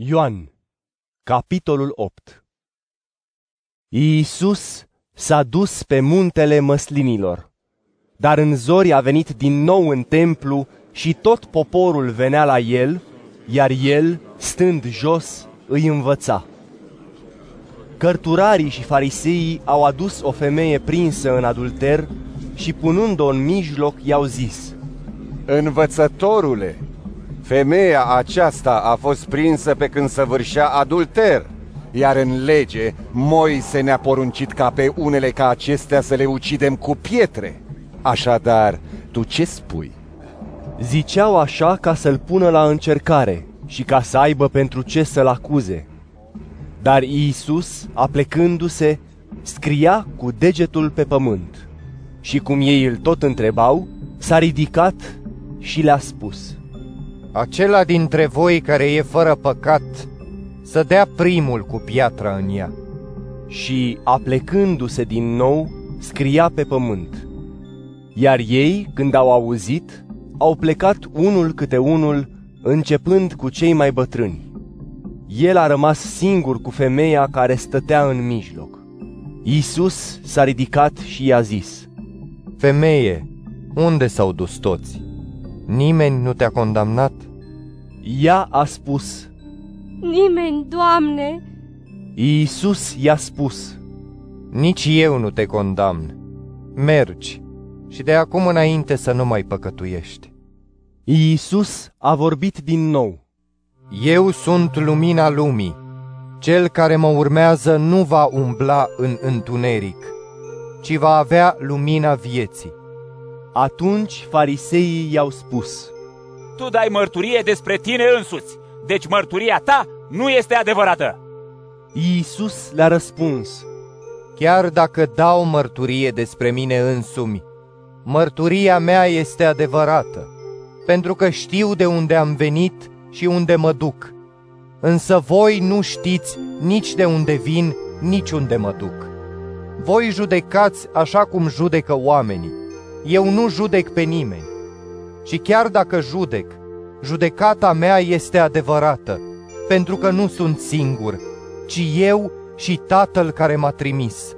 Ioan, capitolul 8 Iisus s-a dus pe muntele măslinilor, dar în zori a venit din nou în templu și tot poporul venea la el, iar el, stând jos, îi învăța. Cărturarii și fariseii au adus o femeie prinsă în adulter și punând-o în mijloc i-au zis, Învățătorule, Femeia aceasta a fost prinsă pe când săvârșea adulter, iar în lege Moise ne-a poruncit ca pe unele ca acestea să le ucidem cu pietre. Așadar, tu ce spui? Ziceau așa ca să-l pună la încercare și ca să aibă pentru ce să-l acuze. Dar Iisus, aplecându-se, scria cu degetul pe pământ. Și cum ei îl tot întrebau, s-a ridicat și le-a spus – acela dintre voi care e fără păcat, să dea primul cu piatra în ea. Și, aplecându-se din nou, scria pe pământ. Iar ei, când au auzit, au plecat unul câte unul, începând cu cei mai bătrâni. El a rămas singur cu femeia care stătea în mijloc. Iisus s-a ridicat și i-a zis, Femeie, unde s-au dus toți? Nimeni nu te-a condamnat? Ea a spus, Nimeni, Doamne! Iisus i-a spus, Nici eu nu te condamn. Mergi și de acum înainte să nu mai păcătuiești. Iisus a vorbit din nou. Eu sunt lumina lumii. Cel care mă urmează nu va umbla în întuneric, ci va avea lumina vieții. Atunci fariseii i-au spus, Tu dai mărturie despre tine însuți, deci mărturia ta nu este adevărată. Iisus le-a răspuns, Chiar dacă dau mărturie despre mine însumi, mărturia mea este adevărată, pentru că știu de unde am venit și unde mă duc. Însă voi nu știți nici de unde vin, nici unde mă duc. Voi judecați așa cum judecă oamenii. Eu nu judec pe nimeni. Și chiar dacă judec, judecata mea este adevărată, pentru că nu sunt singur, ci eu și Tatăl care m-a trimis.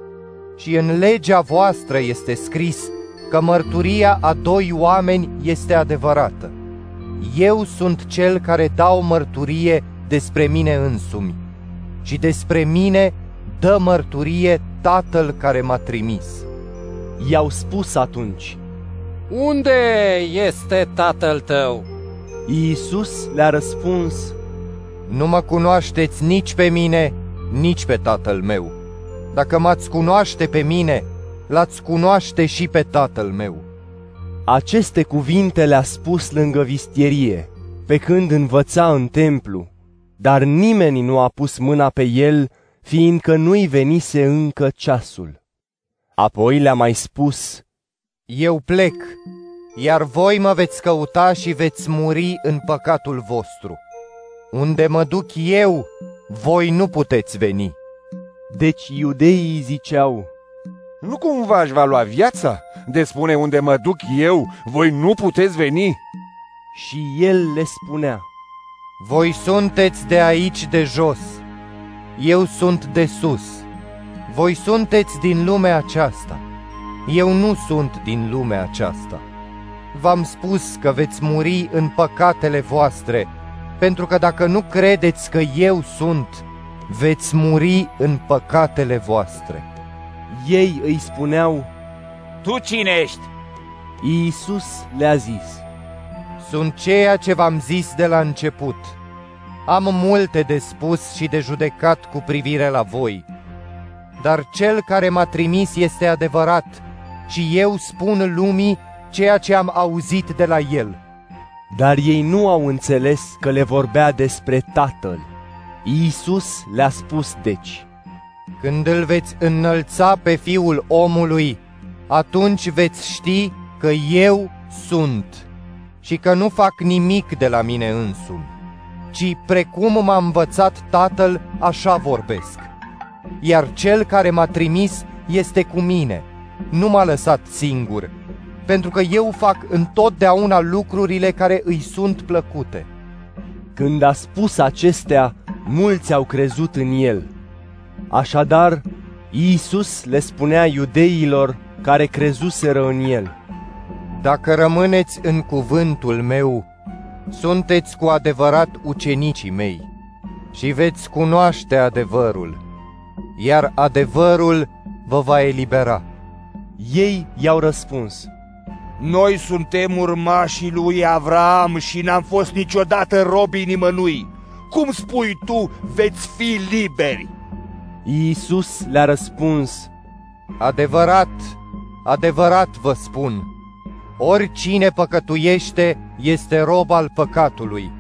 Și în legea voastră este scris că mărturia a doi oameni este adevărată. Eu sunt cel care dau mărturie despre mine însumi și despre mine dă mărturie Tatăl care m-a trimis. I-au spus atunci, Unde este tatăl tău? Iisus le-a răspuns, Nu mă cunoașteți nici pe mine, nici pe tatăl meu. Dacă m-ați cunoaște pe mine, l-ați cunoaște și pe tatăl meu. Aceste cuvinte le-a spus lângă vistierie, pe când învăța în templu, dar nimeni nu a pus mâna pe el, fiindcă nu-i venise încă ceasul. Apoi le-a mai spus, Eu plec, iar voi mă veți căuta și veți muri în păcatul vostru. Unde mă duc eu, voi nu puteți veni. Deci iudeii ziceau, Nu cumva își va lua viața? De spune unde mă duc eu, voi nu puteți veni? și el le spunea, Voi sunteți de aici de jos, eu sunt de sus. Voi sunteți din lumea aceasta, eu nu sunt din lumea aceasta. V-am spus că veți muri în păcatele voastre, pentru că dacă nu credeți că eu sunt, veți muri în păcatele voastre. ei îi spuneau, Tu cine ești? Iisus le-a zis, Sunt ceea ce v-am zis de la început. Am multe de spus și de judecat cu privire la voi. Dar cel care m-a trimis este adevărat și eu spun lumii ceea ce am auzit de la el. dar ei nu au înțeles că le vorbea despre Tatăl. Iisus le-a spus deci, Când îl veți înălța pe fiul omului, atunci veți ști că eu sunt și că nu fac nimic de la mine însumi, ci precum m-a învățat tatăl, așa vorbesc. Iar cel care m-a trimis este cu mine, nu m-a lăsat singur, pentru că eu fac întotdeauna lucrurile care îi sunt plăcute. Când a spus acestea, mulți au crezut în el. Așadar, Iisus le spunea iudeilor care crezuseră în el. Dacă rămâneți în cuvântul meu, sunteți cu adevărat ucenicii mei și veți cunoaște adevărul, iar adevărul vă va elibera. Ei i-au răspuns, Noi suntem urmașii lui Avram și n-am fost niciodată robii nimănui. Cum spui tu, veți fi liberi? Iisus le-a răspuns, Adevărat, adevărat vă spun, oricine păcătuiește este rob al păcatului,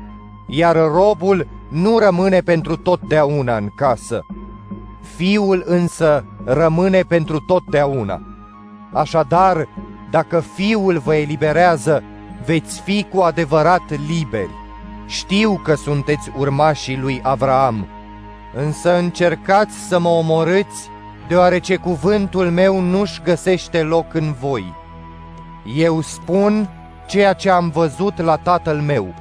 iar robul nu rămâne pentru totdeauna în casă. Fiul însă rămâne pentru totdeauna. Așadar, dacă Fiul vă eliberează, veți fi cu adevărat liberi. Știu că sunteți urmașii lui Avraam, însă încercați să mă omorâți, deoarece cuvântul meu nu-și găsește loc în voi. Eu spun ceea ce am văzut la tatăl meu,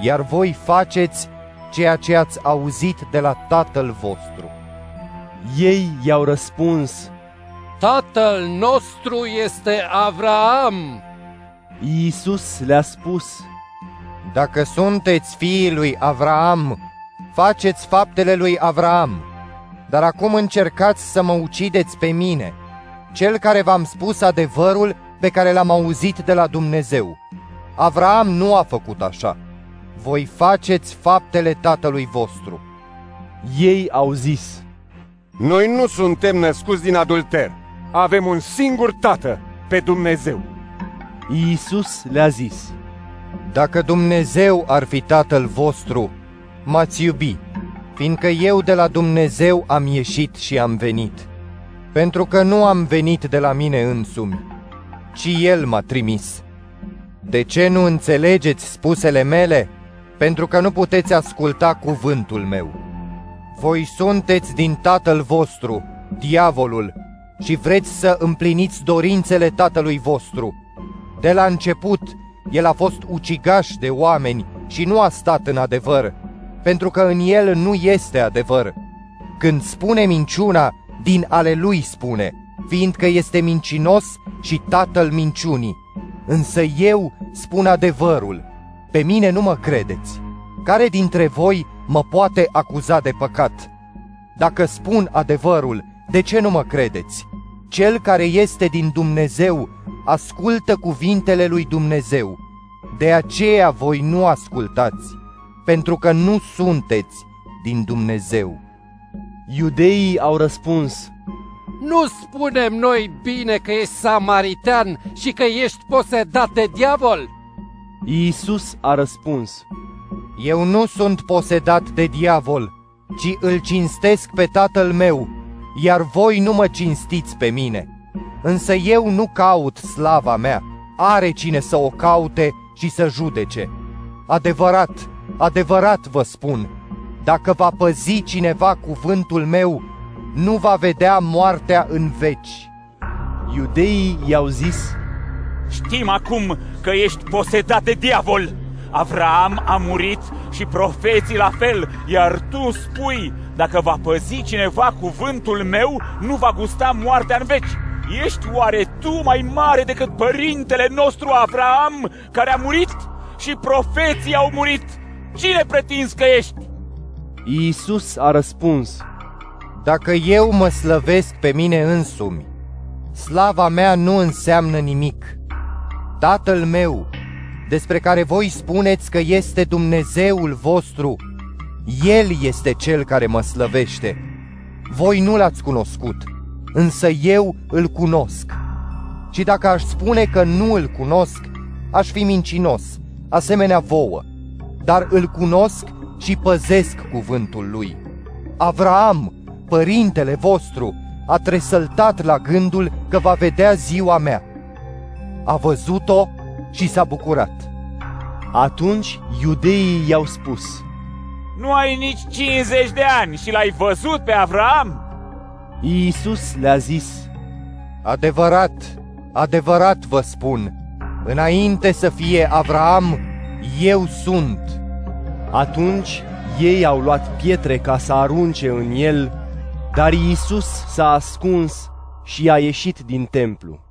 iar voi faceți ceea ce ați auzit de la tatăl vostru. Ei i-au răspuns, Tatăl nostru este Avraam. Iisus le-a spus, Dacă sunteți fiii lui Avraam, faceți faptele lui Avraam. Dar acum încercați să mă ucideți pe mine, cel care v-am spus adevărul pe care l-am auzit de la Dumnezeu. Avraam nu a făcut așa. Voi faceți faptele tatălui vostru. Ei au zis, Noi nu suntem născuți din adulter. Avem un singur tată, pe Dumnezeu. Iisus le-a zis, Dacă Dumnezeu ar fi tatăl vostru, m-ați iubi, fiindcă eu de la Dumnezeu am ieșit și am venit. Pentru că nu am venit de la mine însumi, ci El m-a trimis. De ce nu înțelegeți spusele mele? Pentru că nu puteți asculta cuvântul meu. Voi sunteți din tatăl vostru, diavolul, și vreți să împliniți dorințele tatălui vostru. De la început, el a fost ucigaș de oameni și nu a stat în adevăr, pentru că în el nu este adevăr. Când spune minciuna, din ale lui spune, fiindcă este mincinos și tatăl minciunii. Însă eu spun adevărul. Pe mine nu mă credeți. Care dintre voi mă poate acuza de păcat? Dacă spun adevărul, de ce nu mă credeți? Cel care este din Dumnezeu ascultă cuvintele lui Dumnezeu. De aceea voi nu ascultați, pentru că nu sunteți din Dumnezeu. Iudeii au răspuns, Nu spunem noi bine că ești samaritan și că ești posedat de diavol? Iisus a răspuns, Eu nu sunt posedat de diavol, ci îl cinstesc pe tatăl meu, iar voi nu mă cinstiți pe mine. Însă eu nu caut slava mea, are cine să o caute și să judece. Adevărat, adevărat vă spun, dacă va păzi cineva cuvântul meu, nu va vedea moartea în veci. Iudeii i-au zis, Știm acum că ești posedat de diavol. Avraam a murit și profeții la fel, iar tu spui, dacă va păzi cineva cuvântul meu, nu va gusta moartea în veci. Ești oare tu mai mare decât părintele nostru Avraam, care a murit și profeții au murit? Cine pretinzi că ești? Iisus a răspuns, Dacă eu mă slăvesc pe mine însumi, slava mea nu înseamnă nimic. Tatăl meu, despre care voi spuneți că este Dumnezeul vostru, El este Cel care mă slăvește. Voi nu l-ați cunoscut, însă eu îl cunosc. Și dacă aș spune că nu îl cunosc, aș fi mincinos, asemenea vouă, dar îl cunosc și păzesc cuvântul lui. Avraam, părintele vostru, a tresăltat la gândul că va vedea ziua mea. A văzut-o și s-a bucurat. Atunci iudeii i-au spus, Nu ai nici 50 de ani și l-ai văzut pe Avraam? Iisus le-a zis, Adevărat, adevărat vă spun, înainte să fie Avraam, eu sunt. Atunci ei au luat pietre ca să arunce în el, dar Iisus s-a ascuns și a ieșit din templu.